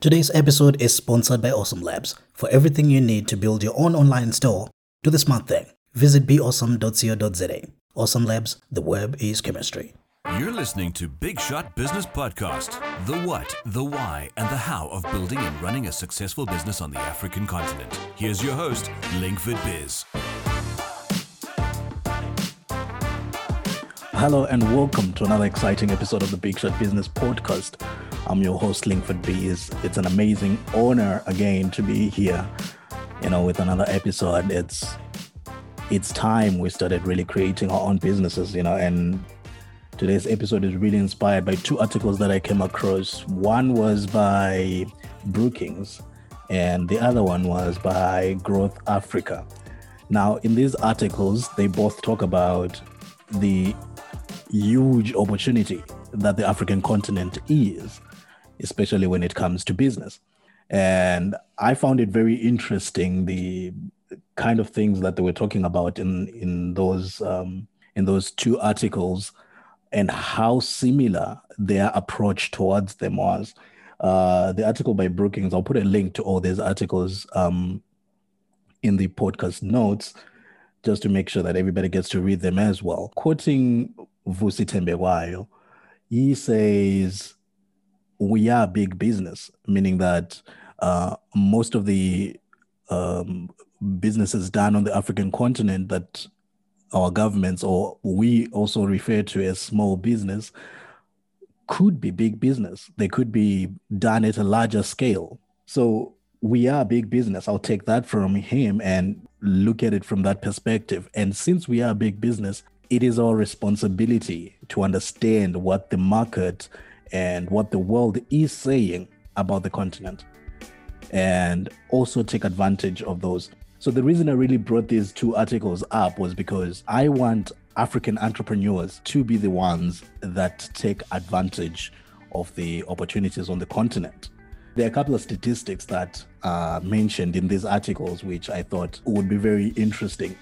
Today's episode is sponsored by Awesome Labs. For everything you need to build your own online store, do the smart thing. Visit beawesome.co.za. Awesome Labs, the web is chemistry. You're listening to Big Shot Business Podcast the what, the why, and the how of building and running a successful business on the African continent. Here's your host, Linkford Biz. Hello, and welcome to another exciting episode of the Big Shot Business Podcast. I'm your host, Linkford Bees. It's an amazing honor again to be here, you know, with another episode. It's it's time we started really creating our own businesses, you know, and today's episode is really inspired by two articles that I came across. One was by Brookings, and the other one was by Growth Africa. Now, in these articles, they both talk about the huge opportunity that the African continent is especially when it comes to business. And I found it very interesting the kind of things that they were talking about in in those um, in those two articles, and how similar their approach towards them was. Uh, the article by Brookings, I'll put a link to all these articles um, in the podcast notes, just to make sure that everybody gets to read them as well. Quoting Vusi Thembekwayo, he says we are big business, meaning that uh, most of the um, businesses done on the African continent that our governments or we also refer to as small business could be big business. They could be done at a larger scale. So we are big business. I'll take that from him and look at it from that perspective. And since we are a big business, it is our responsibility to understand what the market and what the world is saying about the continent and also take advantage of those. So, the reason I really brought these two articles up was because I want African entrepreneurs to be the ones that take advantage of the opportunities on the continent. There are a couple of statistics that are mentioned in these articles, which I thought would be very interesting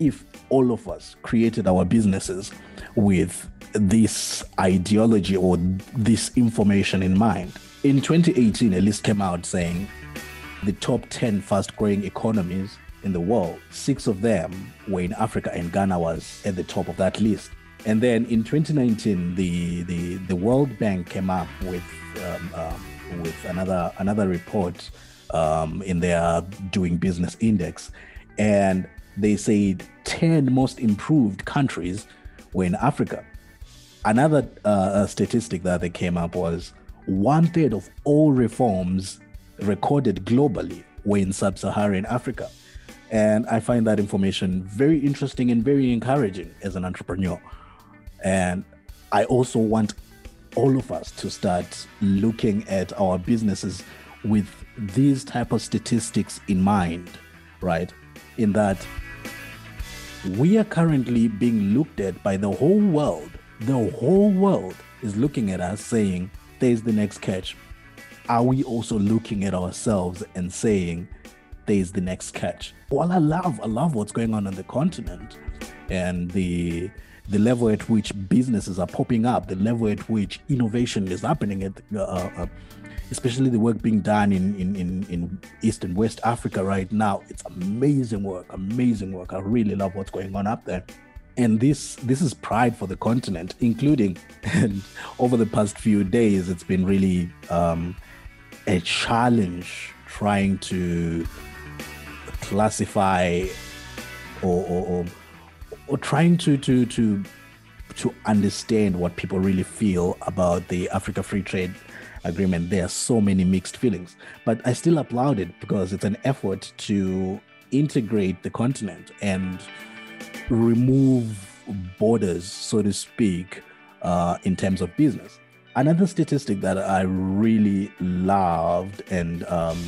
if all of us created our businesses with this ideology or this information in mind. In 2018, a list came out saying the top 10 fast growing economies in the world, six of them were in Africa, and Ghana was at the top of that list. And then in 2019, the, the, the World Bank came up with, um, um, with another, another report um, in their Doing Business Index. And they said 10 most improved countries were in Africa. Another uh, statistic that they came up was one third of all reforms recorded globally were in sub Saharan Africa. And I find that information very interesting and very encouraging as an entrepreneur. And I also want all of us to start looking at our businesses with these type of statistics in mind, right? In that we are currently being looked at by the whole world. The whole world is looking at us saying, there's the next catch. Are we also looking at ourselves and saying, there's the next catch? Well, I love, I love what's going on on the continent and the the level at which businesses are popping up, the level at which innovation is happening at uh, uh, especially the work being done in, in, in, in East and West Africa right now. It's amazing work, amazing work. I really love what's going on up there. And this this is pride for the continent, including and over the past few days, it's been really um, a challenge trying to classify or, or, or, or trying to, to, to, to understand what people really feel about the Africa Free Trade agreement, there are so many mixed feelings. But I still applaud it because it's an effort to integrate the continent and remove borders, so to speak, uh, in terms of business. Another statistic that I really loved, and um,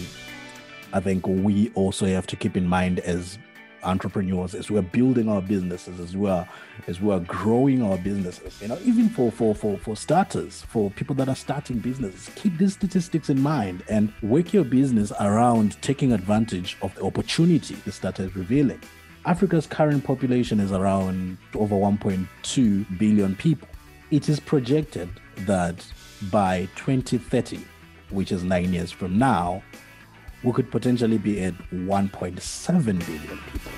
I think we also have to keep in mind as entrepreneurs as we're building our businesses as well as we're growing our businesses you know even for for for for starters for people that are starting businesses keep these statistics in mind and work your business around taking advantage of the opportunity this data is revealing. Africa's current population is around over 1.2 billion people. It is projected that by 2030 which is nine years from now, we could potentially be at 1.7 billion people.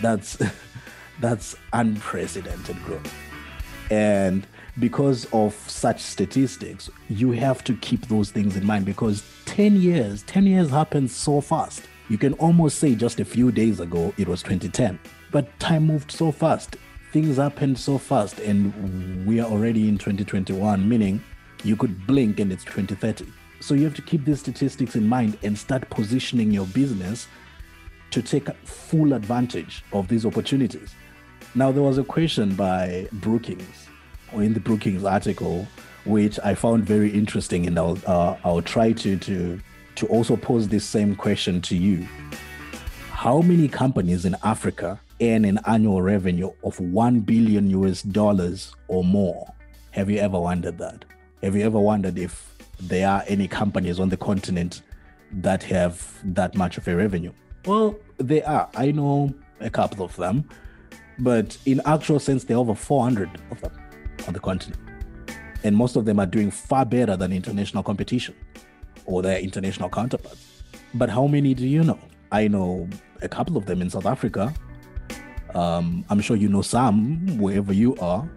That's that's unprecedented growth. And because of such statistics, you have to keep those things in mind because 10 years, 10 years happens so fast. You can almost say just a few days ago it was 2010, but time moved so fast. Things happened so fast, and we are already in 2021, meaning you could blink and it's 2030. So you have to keep these statistics in mind and start positioning your business to take full advantage of these opportunities. Now, there was a question by Brookings, or in the Brookings article, which I found very interesting, and I'll uh, I'll try to to to also pose this same question to you. How many companies in Africa earn an annual revenue of one billion US dollars or more? Have you ever wondered that? Have you ever wondered if there are any companies on the continent that have that much of a revenue? Well, there are. I know a couple of them, but in actual sense, there are over 400 of them on the continent. And most of them are doing far better than international competition or their international counterparts. But how many do you know? I know a couple of them in South Africa. Um, I'm sure you know some wherever you are.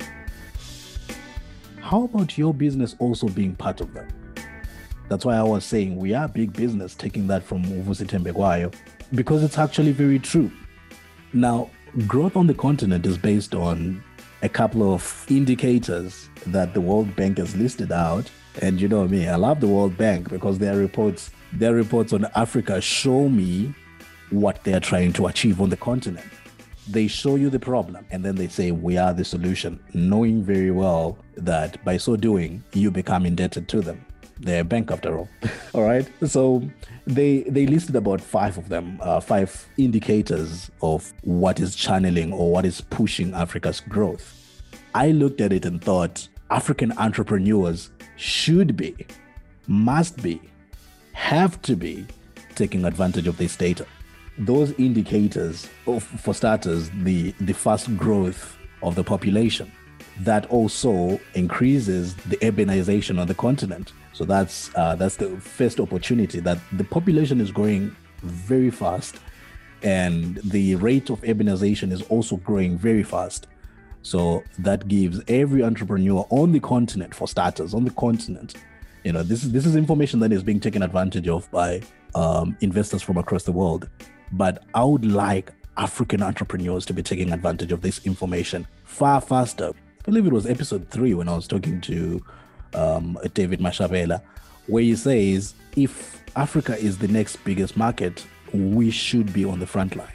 How about your business also being part of them? That's why I was saying we are big business, taking that from Uvusi Thembekwayo, because it's actually very true. Now, growth on the continent is based on a couple of indicators that the World Bank has listed out. And you know me, I love the World Bank because their reports, their reports on Africa show me what they're trying to achieve on the continent. They show you the problem and then they say, We are the solution, knowing very well that by so doing, you become indebted to them. They're a bank after all. all right. So they they listed about five of them, uh, five indicators of what is channeling or what is pushing Africa's growth. I looked at it and thought African entrepreneurs should be, must be, have to be taking advantage of this data. Those indicators, of, for starters, the, the fast growth of the population, that also increases the urbanization on the continent. So that's uh, that's the first opportunity that the population is growing very fast, and the rate of urbanization is also growing very fast. So that gives every entrepreneur on the continent, for starters, on the continent, you know, this is this is information that is being taken advantage of by um, investors from across the world. But I would like African entrepreneurs to be taking advantage of this information far faster. I believe it was episode three when I was talking to um, David Mashavela, where he says if Africa is the next biggest market, we should be on the front line.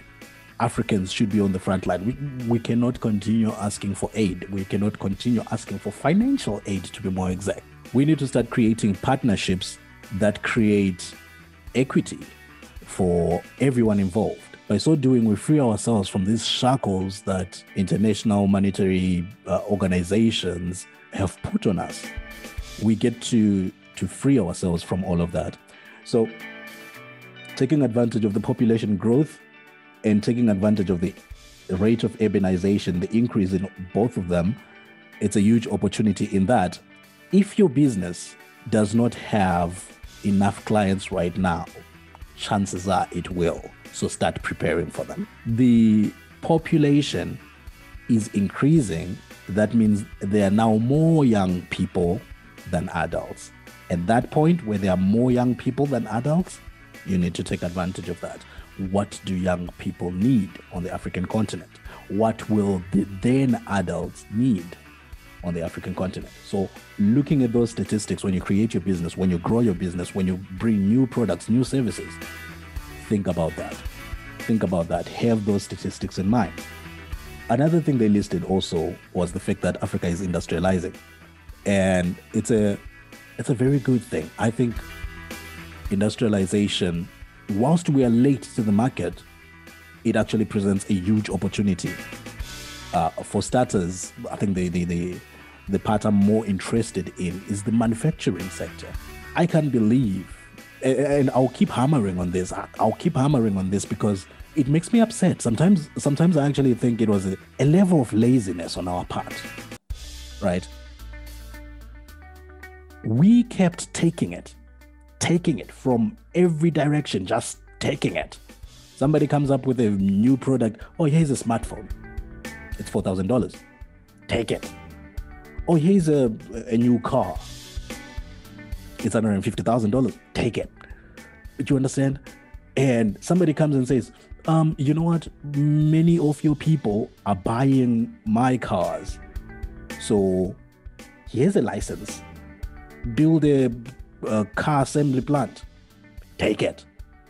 Africans should be on the front line. We, we cannot continue asking for aid. We cannot continue asking for financial aid, to be more exact. We need to start creating partnerships that create equity for everyone involved. By so doing, we free ourselves from these shackles that international monetary uh, organizations have put on us we get to to free ourselves from all of that. So taking advantage of the population growth and taking advantage of the rate of urbanization, the increase in both of them, it's a huge opportunity in that if your business does not have enough clients right now, chances are it will. So start preparing for them. The population is increasing. That means there are now more young people than adults. At that point, where there are more young people than adults, you need to take advantage of that. What do young people need on the African continent? What will the then adults need on the African continent? So, looking at those statistics when you create your business, when you grow your business, when you bring new products, new services, think about that. Think about that. Have those statistics in mind. Another thing they listed also was the fact that Africa is industrializing and it's a it's a very good thing. I think industrialization, whilst we are late to the market, it actually presents a huge opportunity. Uh, for starters, I think the, the the the part I'm more interested in is the manufacturing sector. I can't believe, and I'll keep hammering on this. I'll keep hammering on this because it makes me upset. Sometimes, sometimes I actually think it was a, a level of laziness on our part, right? We kept taking it taking it from every direction, just taking it. Somebody comes up with a new product. Oh, here's a smartphone. It's four thousand dollars. Take it. Oh, here's a a new car. It's hundred and fifty thousand dollars. Take it. Do you understand? And somebody comes and says, um, you know what? Many of your people are buying my cars. So here's a license. Build a, a car assembly plant. Take it.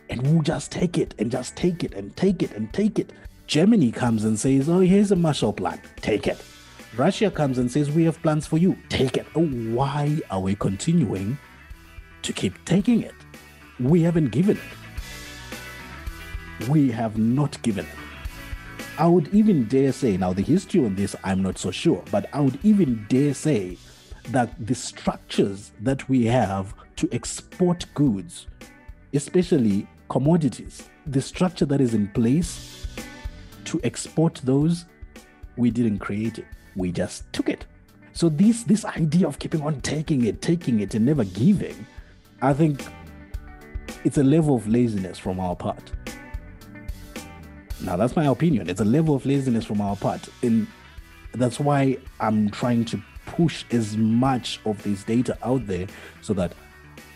And we'll just take it and just take it and take it and take it. Germany comes and says, Oh, here's a Marshall Plan. Take it. Russia comes and says, We have plans for you. Take it. Oh, why are we continuing to keep taking it? We haven't given it. We have not given it. I would even dare say, now the history on this, I'm not so sure, but I would even dare say that the structures that we have to export goods, especially commodities, the structure that is in place to export those, we didn't create it. We just took it. So this this idea of keeping on taking it, taking it, and never giving, I think it's a level of laziness from our part. Now that's my opinion. It's a level of laziness from our part. And that's why I'm trying to push as much of this data out there so that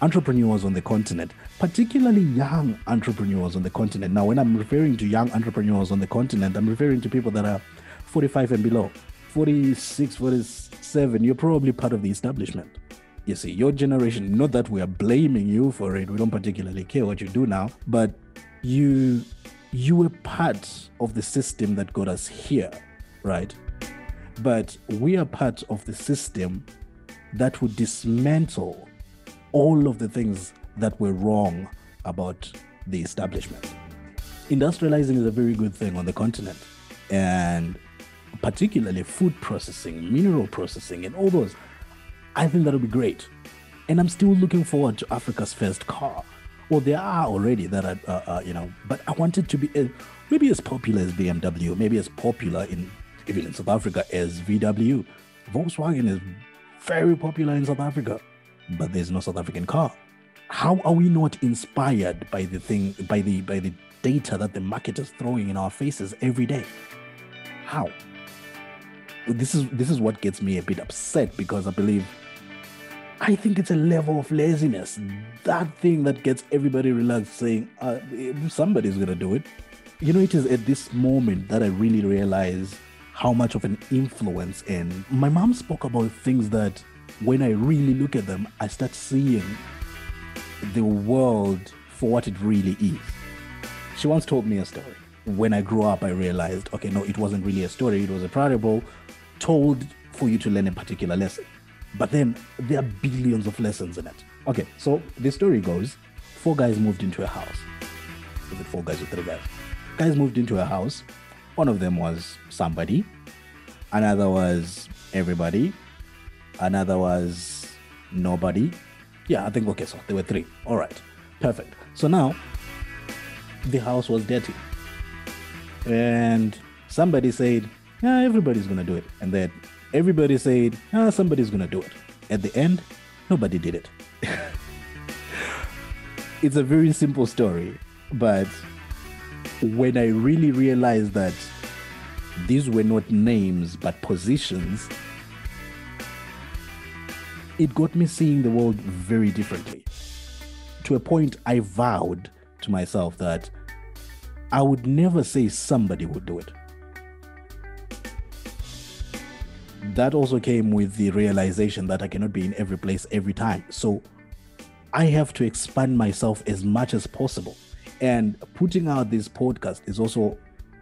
entrepreneurs on the continent, particularly young entrepreneurs on the continent. Now, when I'm referring to young entrepreneurs on the continent, I'm referring to people that are 45 and below, 46, 47. You're probably part of the establishment. You see, your generation, not that we are blaming you for it, we don't particularly care what you do now, but you you were part of the system that got us here, right? But we are part of the system that would dismantle all of the things that were wrong about the establishment. Industrializing is a very good thing on the continent, and particularly food processing, mineral processing, and all those. I think that'll be great. And I'm still looking forward to Africa's first car. Well, there are already that are, uh, uh, you know, but I want it to be uh, maybe as popular as BMW, maybe as popular in even in South Africa as VW. Volkswagen is very popular in South Africa, but there's no South African car. How are we not inspired by the thing, by the by the data that the market is throwing in our faces every day? How? This is this is what gets me a bit upset because I believe I think it's a level of laziness. That thing that gets everybody relaxed saying, uh, somebody's going to do it. You know, it is at this moment that I really realize how much of an influence. And my mom spoke about things that when I really look at them, I start seeing the world for what it really is. She once told me a story. When I grew up, I realized, okay, no, it wasn't really a story, it was a parable told for you to learn a particular lesson. But then there are billions of lessons in it. Okay, so the story goes four guys moved into a house. Is it four guys or three guys? Guys moved into a house. One of them was somebody, another was everybody, another was nobody. Yeah, I think okay, so there were three. All right, perfect. So now the house was dirty. And somebody said, Yeah, everybody's gonna do it. And then everybody said, ah, somebody's to do it. At the end, nobody did it. it's a very simple story, but when I really realized that these were not names but positions, it got me seeing the world very differently. To a point, I vowed to myself that I would never say somebody would do it. that also came with the realization that I cannot be in every place every time. So I have to expand myself as much as possible. And putting out this podcast is also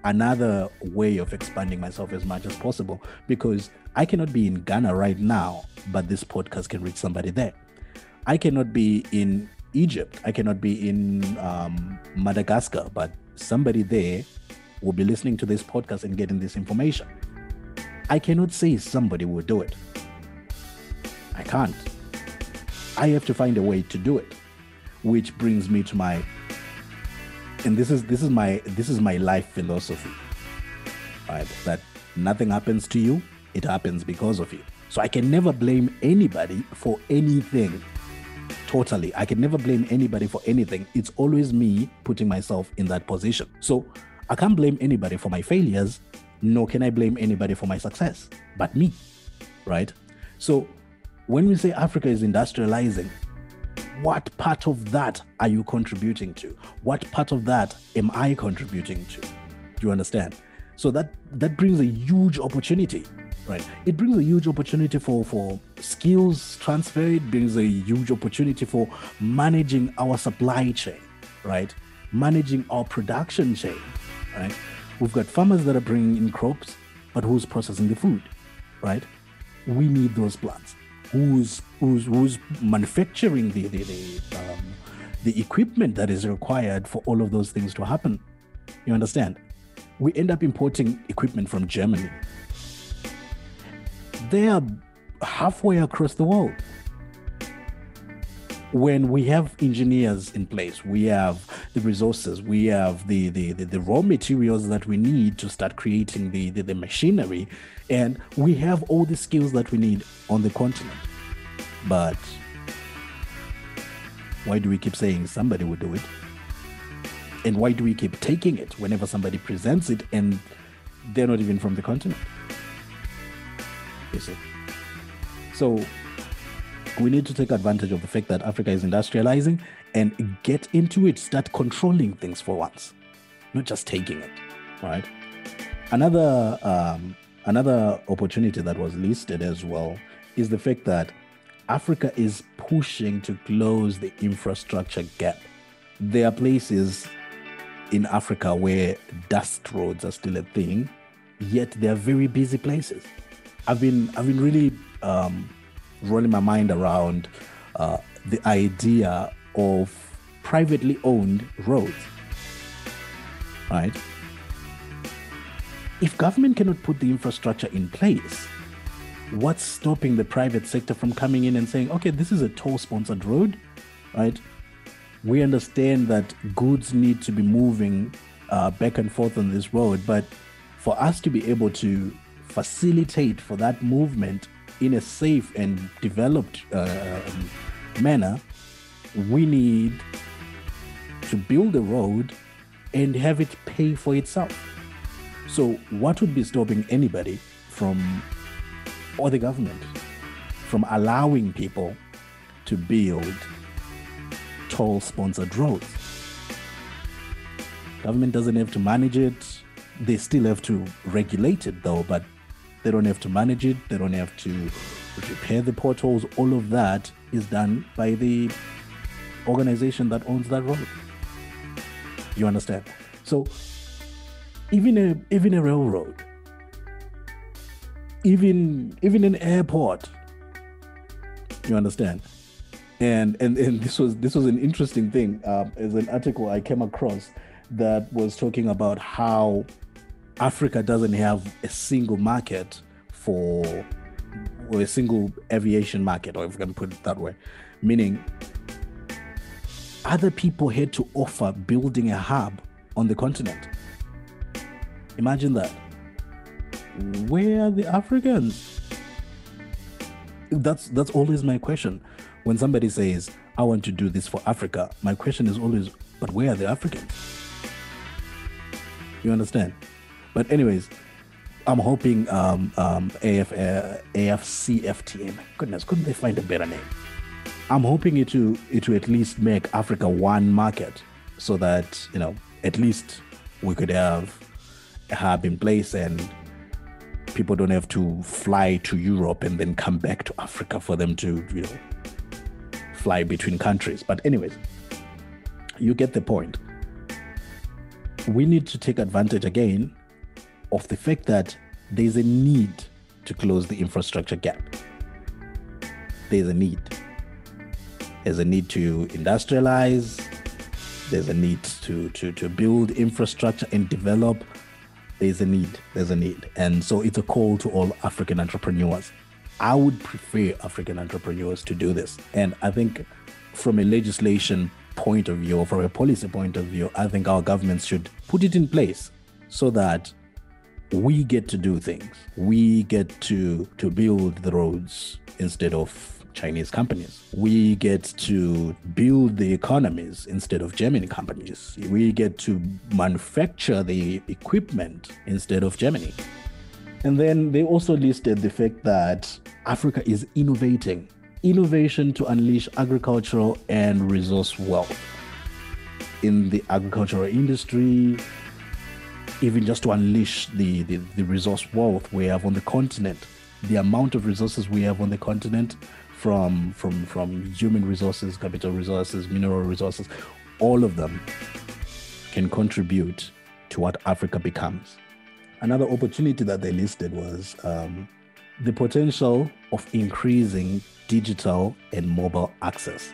another way of expanding myself as much as possible because I cannot be in Ghana right now, but this podcast can reach somebody there. I cannot be in Egypt. I cannot be in um, Madagascar, but somebody there will be listening to this podcast and getting this information. I cannot say somebody will do it. I can't. I have to find a way to do it, which brings me to my and this is this is my this is my life philosophy. Right? That nothing happens to you, it happens because of you. So I can never blame anybody for anything totally. I can never blame anybody for anything. It's always me putting myself in that position. So I can't blame anybody for my failures, nor can I blame anybody for my success, but me, right? So when we say Africa is industrializing, what part of that are you contributing to? What part of that am I contributing to? Do you understand? So that that brings a huge opportunity, right? It brings a huge opportunity for for skills transfer. It brings a huge opportunity for managing our supply chain, right? Managing our production chain, right? We've got farmers that are bringing in crops, but who's processing the food, right? We need those plants. Who's who's who's manufacturing the the the, um, the equipment that is required for all of those things to happen? You understand? we end up importing equipment from Germany. They are halfway across the world. When we have engineers in place, we have the resources, we have the, the, the, the raw materials that we need to start creating the, the, the machinery, and we have all the skills that we need on the continent. But why do we keep saying somebody will do it? And why do we keep taking it whenever somebody presents it and they're not even from the continent? You see? So we need to take advantage of the fact that Africa is industrializing and get into it, start controlling things for once, not just taking it, right? Another um, another opportunity that was listed as well is the fact that Africa is pushing to close the infrastructure gap. There are places in Africa where dust roads are still a thing, yet they are very busy places. I've been I've been really um, rolling my mind around uh, the idea of privately owned roads. Right? If government cannot put the infrastructure in place, what's stopping the private sector from coming in and saying, okay, this is a toll sponsored road, right? we understand that goods need to be moving uh, back and forth on this road, but for us to be able to facilitate for that movement in a safe and developed uh, manner, we need to build a road and have it pay for itself. So, what would be stopping anybody from, or the government, from allowing people to build toll sponsored roads. Government doesn't have to manage it. They still have to regulate it though, but they don't have to manage it. They don't have to repair the potholes. All of that is done by the organization that owns that road. You understand? So even a even a railroad, even even an airport, you understand? and and and this was this was an interesting thing. Um, as an article I came across that was talking about how Africa doesn't have a single market for or a single aviation market, or if we can put it that way, meaning other people had to offer building a hub on the continent. Imagine that. Where are the Africans? That's that's always my question when somebody says, I want to do this for Africa, my question is always, but where are the Africans? You understand? But, anyways, I'm hoping um, um, AF, uh, AFCFTA, goodness, couldn't they find a better name? I'm hoping it to, it to at least make Africa one market so that, you know, at least we could have a hub in place and people don't have to fly to Europe and then come back to Africa for them to, you know, fly between countries. But, anyways, you get the point. We need to take advantage again of the fact that there's a need to close the infrastructure gap. There's a need. There's a need to industrialize. There's a need to, to, to build infrastructure and develop. There's a need. There's a need. And so it's a call to all African entrepreneurs I would prefer African entrepreneurs to do this. And I think from a legislation point of view or from a policy point of view, I think our governments should put it in place so that we get to do things. We get to to build the roads instead of Chinese companies. We get to build the economies instead of German companies. We get to manufacture the equipment instead of Germany. And then they also listed the fact that Africa is innovating, innovation to unleash agricultural and resource wealth in the agricultural industry, even just to unleash the, the, the resource wealth we have on the continent, the amount of resources we have on the continent from from from human resources, capital resources, mineral resources, all of them can contribute to what Africa becomes. Another opportunity that they listed was um, the potential of increasing digital and mobile access.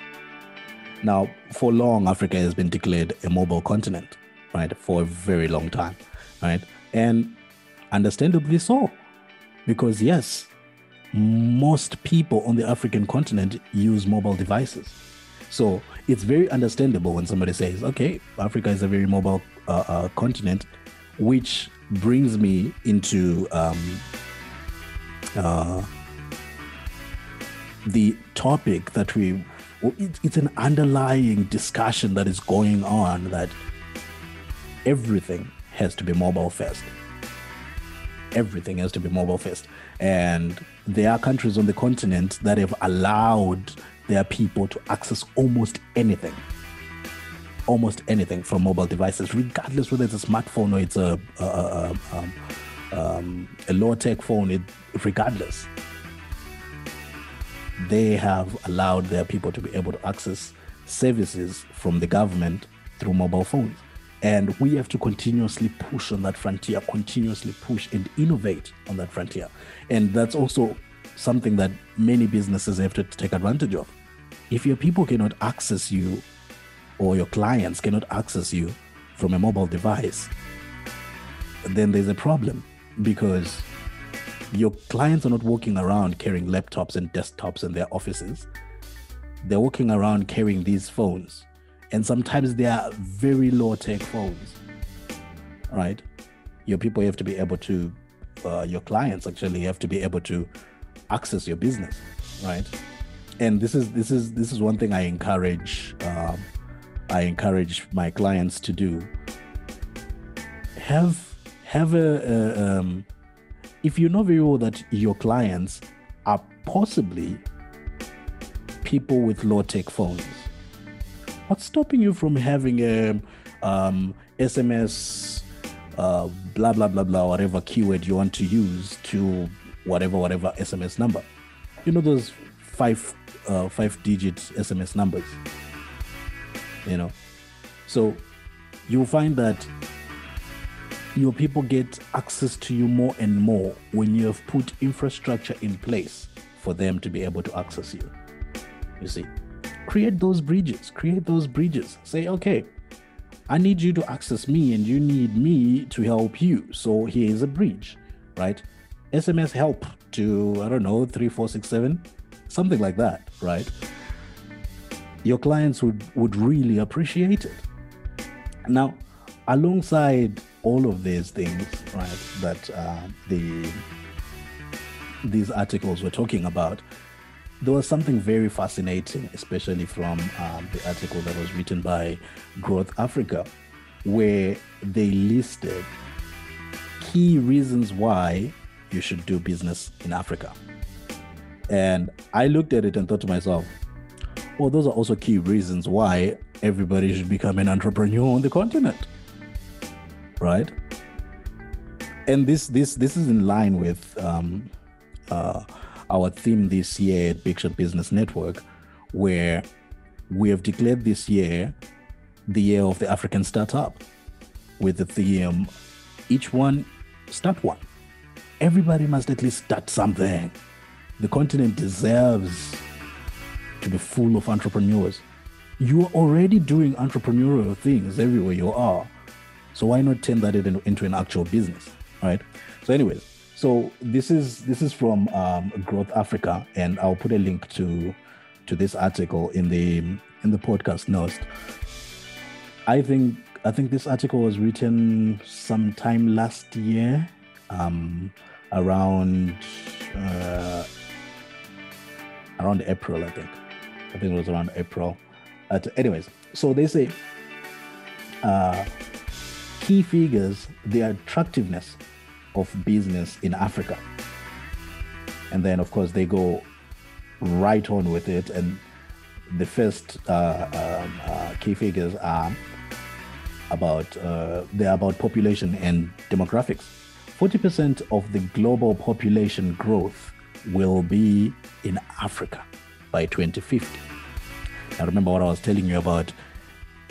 Now, for long, Africa has been declared a mobile continent, right, for a very long time, right? And understandably so, because yes, most people on the African continent use mobile devices. So it's very understandable when somebody says, okay, Africa is a very mobile uh, uh, continent, which brings me into um, uh, the topic that we, it's an underlying discussion that is going on that everything has to be mobile first. Everything has to be mobile first. And there are countries on the continent that have allowed their people to access almost anything. Almost anything from mobile devices regardless whether it's a smartphone or it's a a, a, um, um, a low tech phone it, regardless. They have allowed their people to be able to access services from the government through mobile phones and we have to continuously push on that frontier, continuously push and innovate on that frontier. And that's also something that many businesses have to take advantage of. If your people cannot access you or your clients cannot access you from a mobile device, then there's a problem because your clients are not walking around carrying laptops and desktops in their offices. They're walking around carrying these phones and sometimes they are very low tech phones right? Your people have to be able to uh, your clients actually have to be able to access your business right? And this is this is this is one thing i encourage um, i encourage my clients to do. Have have a, a um, if you know very well that your clients are possibly people with low tech phones What's stopping you from having a um, SMS, uh, blah, blah, blah, blah, whatever keyword you want to use to whatever, whatever SMS number? You know, those five, uh, five digit SMS numbers, you know? So you'll find that your people get access to you more and more when you have put infrastructure in place for them to be able to access you. You see? Create those bridges create those bridges. Say okay i need you to access me and you need me to help you. So here's a bridge right? Sms help to i don't know 3467 something like that right? Your clients would would really appreciate it. Now alongside all of these things right that uh, the these articles were talking about there was something very fascinating, especially from um, the article that was written by Growth Africa, where they listed key reasons why you should do business in Africa. And I looked at it and thought to myself, well, those are also key reasons why everybody should become an entrepreneur on the continent. Right? And this this this is in line with um, uh, our theme this year at Big Shot Business Network, where we have declared this year the year of the African startup with the theme each one start one. Everybody must at least start something. The continent deserves to be full of entrepreneurs. You are already doing entrepreneurial things everywhere you are. So why not turn that into an actual business, right? So, anyways, so this is this is from um, Growth Africa, and I'll put a link to to this article in the in the podcast notes. I think I think this article was written sometime last year, um, around uh, around April, I think. I think it was around April. But anyways, so they say uh, key figures the attractiveness of business in Africa. And then, of course, they go right on with it. And the first uh, um, uh, key figures are about uh, they're about population and demographics. 40% of the global population growth will be in Africa by 2050. Now, remember what I was telling you about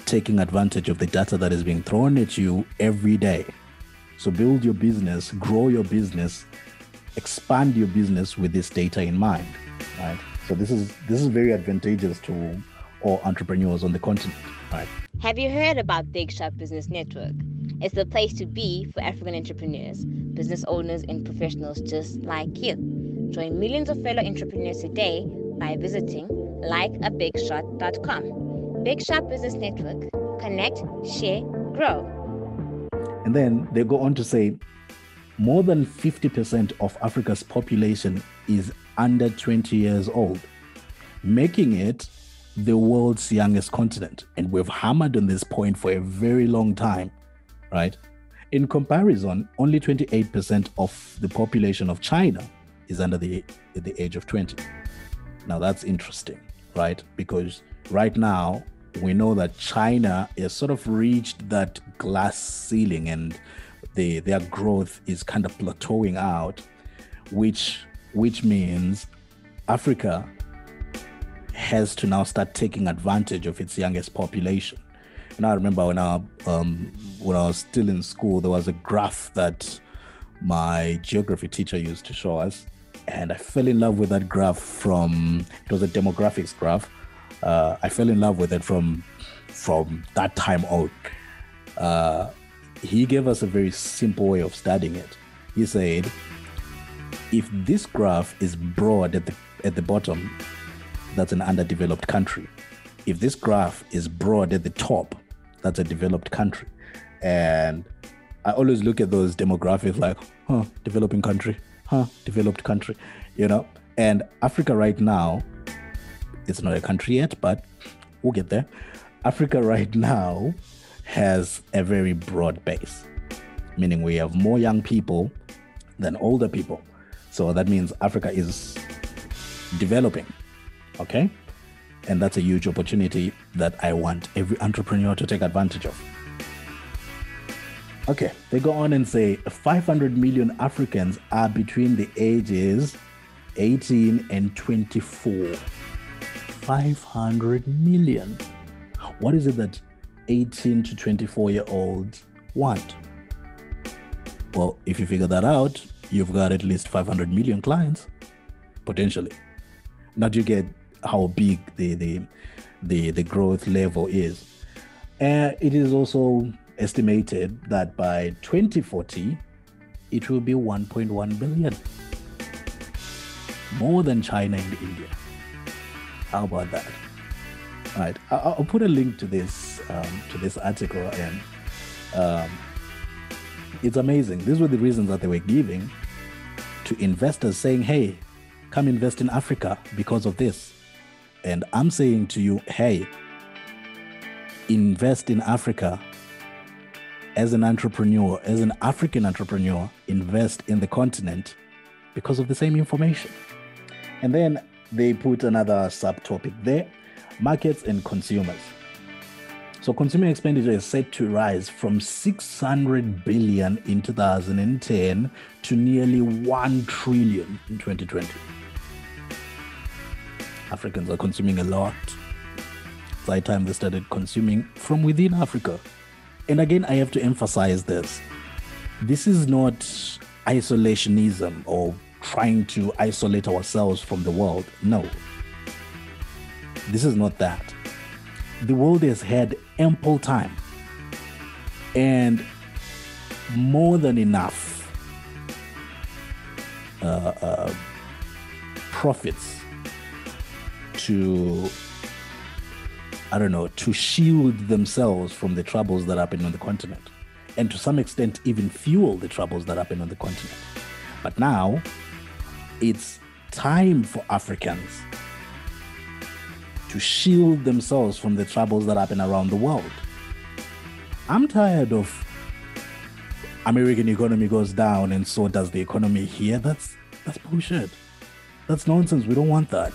taking advantage of the data that is being thrown at you every day. So, build your business, grow your business, expand your business with this data in mind, right? So, this is this is very advantageous to all entrepreneurs on the continent, right? Have you heard about Big Shot Business Network? It's the place to be for African entrepreneurs, business owners, and professionals just like you. Join millions of fellow entrepreneurs today by visiting likeabigshot.com. Big Shot Business Network. Connect, share, grow. And then they go on to say more than 50% of Africa's population is under 20 years old, making it the world's youngest continent. And we've hammered on this point for a very long time, right? In comparison, only 28% of the population of China is under the, the age of 20. Now that's interesting, right? Because right now we know that China has sort of reached that glass ceiling and the, their growth is kind of plateauing out, which which means Africa has to now start taking advantage of its youngest population. And I remember when I um, when I was still in school, there was a graph that my geography teacher used to show us, and I fell in love with that graph from it was a demographics graph. Uh, I fell in love with it from from that time on. Uh, he gave us a very simple way of studying it. He said, if this graph is broad at the at the bottom, that's an underdeveloped country. If this graph is broad at the top, that's a developed country. And I always look at those demographics like, huh, developing country, huh, developed country, you know. And Africa right now, it's not a country yet, but we'll get there. Africa right now has a very broad base, meaning we have more young people than older people. So that means Africa is developing, okay? And that's a huge opportunity that I want every entrepreneur to take advantage of. Okay, they go on and say 500 million Africans are between the ages 18 and 24. 500 million. What is it that 18 to 24 year olds want? Well, if you figure that out, you've got at least 500 million clients, potentially. Now you get how big the the the, the growth level is. Uh, it is also estimated that by 2040, it will be 1.1 billion, more than China and India. How about that? All right, I'll put a link to this um, to this article, and um, it's amazing. These were the reasons that they were giving to investors, saying, "Hey, come invest in Africa because of this." And I'm saying to you, hey, invest in Africa as an entrepreneur, as an African entrepreneur, invest in the continent because of the same information. And then they put another subtopic there markets and consumers. So consumer expenditure is set to rise from 600 billion in 2010 to nearly 1 trillion in 2020. Africans are consuming a lot. It's high time they started consuming from within Africa. And again, I have to emphasize this. This is not isolationism or trying to isolate ourselves from the world. No. This is not that. The world has had ample time and more than enough uh, uh, profits to I don't know, to shield themselves from the troubles that happen on the continent. And to some extent, even fuel the troubles that happen on the continent. But now, it's time for Africans to shield themselves from the troubles that happen around the world. I'm tired of American economy goes down and so does the economy here. That's that's bullshit. That's nonsense. We don't want that.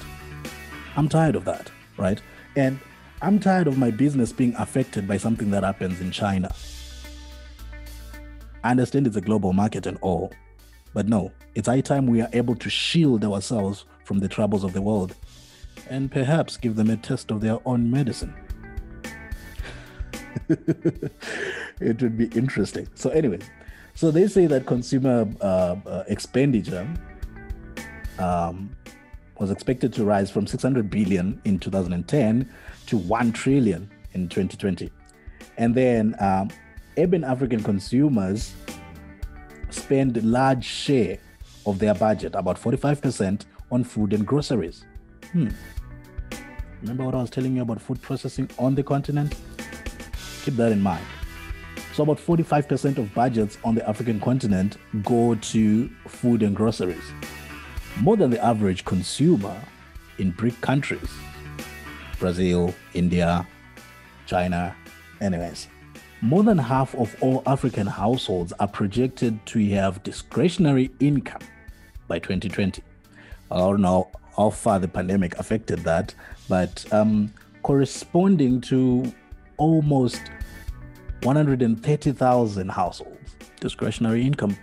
I'm tired of that, right? And I'm tired of my business being affected by something that happens in China. I understand it's a global market and all, but no, it's high time we are able to shield ourselves from the troubles of the world and perhaps give them a test of their own medicine. it would be interesting. So, anyways, so they say that consumer uh, uh, expenditure um, was expected to rise from 600 billion in 2010 to 1 trillion in 2020. And then um, urban African consumers spend a large share of their budget, about 45%, on food and groceries. Hmm. Remember what I was telling you about food processing on the continent? Keep that in mind. So, about 45% of budgets on the African continent go to food and groceries, more than the average consumer in BRIC countries Brazil, India, China, anyways. More than half of all African households are projected to have discretionary income by 2020. I don't know how far the pandemic affected that, but um, corresponding to almost 130,000 households. Discretionary income.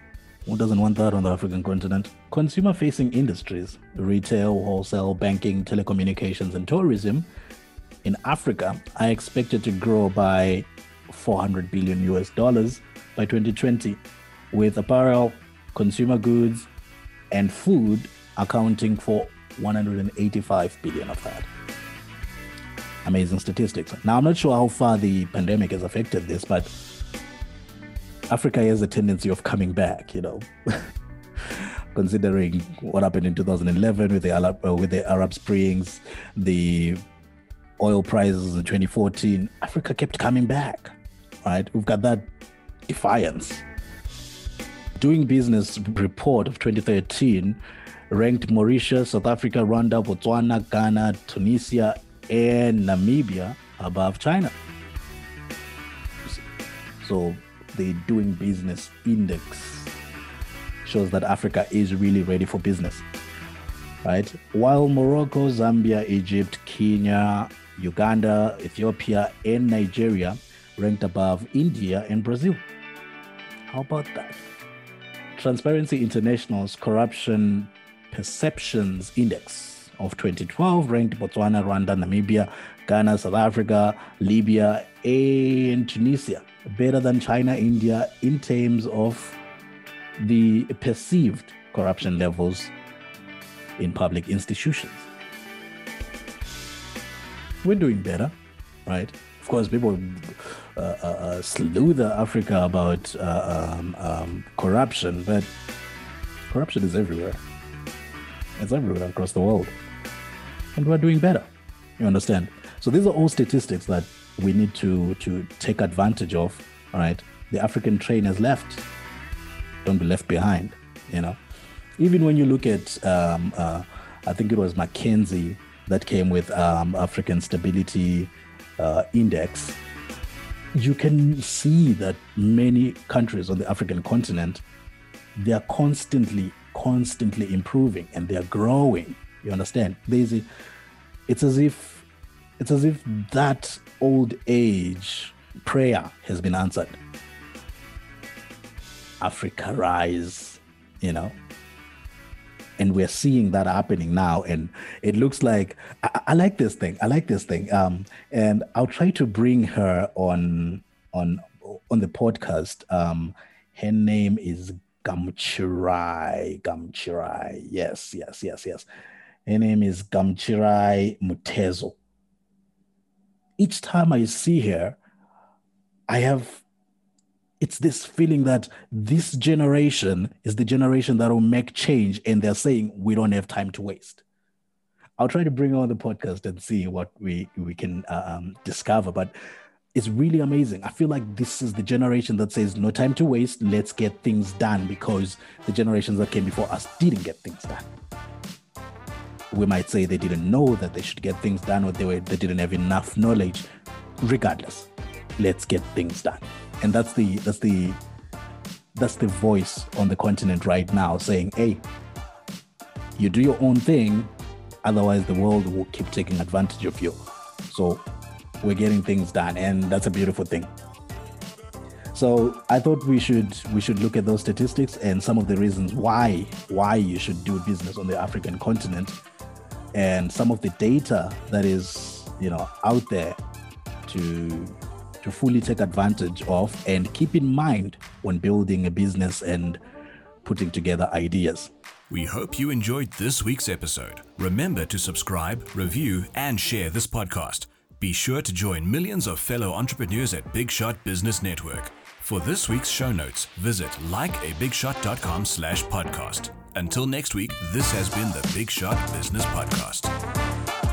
Who doesn't want that on the African continent? Consumer facing industries, retail, wholesale, banking, telecommunications, and tourism in Africa are expected to grow by 400 billion US dollars by 2020, with apparel, consumer goods, and food accounting for 185 billion of that. Amazing statistics. Now, I'm not sure how far the pandemic has affected this, but Africa has a tendency of coming back, you know. Considering what happened in 2011 with the Arab, uh, with the Arab Springs, the oil prices in 2014, Africa kept coming back, right? We've got that defiance. Doing Business report of 2013 ranked Mauritius, South Africa, Rwanda, Botswana, Ghana, Tunisia, and Namibia above China. So the Doing Business Index shows that Africa is really ready for business. Right? While Morocco, Zambia, Egypt, Kenya, Uganda, Ethiopia, and Nigeria ranked above India and Brazil. How about that? Transparency International's Corruption Perceptions Index of 2012 ranked Botswana, Rwanda, Namibia, Ghana, South Africa, Libya, and Tunisia better than China, India in terms of the perceived corruption levels in public institutions. We're doing better, right? Of course, people uh, uh, uh Africa about uh, um, um, corruption, but corruption is everywhere. It's everywhere across the world. And we're doing better. You understand? So these are all statistics that we need to to take advantage of. All right. The African train has left. Don't be left behind. You know. Even when you look at um, uh, I think it was McKinsey that came with um, African Stability uh, Index, you can see that many countries on the African continent they are constantly constantly improving and they are growing. You understand? There's a, it's as if it's as if that old age prayer has been answered. Africa rise, you know. And we're seeing that happening now. And it looks like I, I like this thing. I like this thing. Um, and I'll try to bring her on on on the podcast. Um, her name is Gamchirai. Gamchirai. Yes, yes, yes, yes. Her name is Gamchirai Mutezo. Each time I see her, I have it's this feeling that this generation is the generation that will make change, and they're saying we don't have time to waste. I'll try to bring on the podcast and see what we we can uh, um, discover, but it's really amazing. I feel like this is the generation that says, no time to waste, let's get things done because the generations that came before us didn't get things done. we might say they didn't know that they should get things done or they were they didn't have enough knowledge regardless let's get things done and that's the that's the that's the voice on the continent right now saying hey you do your own thing otherwise the world will keep taking advantage of you. So we're getting things done and that's a beautiful thing. So i thought we should we should look at those statistics and some of the reasons why why you should do business on the african continent and some of the data that is you know out there to to fully take advantage of and keep in mind when building a business and putting together ideas. We hope you enjoyed this week's episode. Remember to subscribe, review, and share this podcast. Be sure to join millions of fellow entrepreneurs at Big Shot Business Network. For this week's show notes, visit likeabigshot.com slash podcast. Until next week, this has been the Big Shot Business Podcast.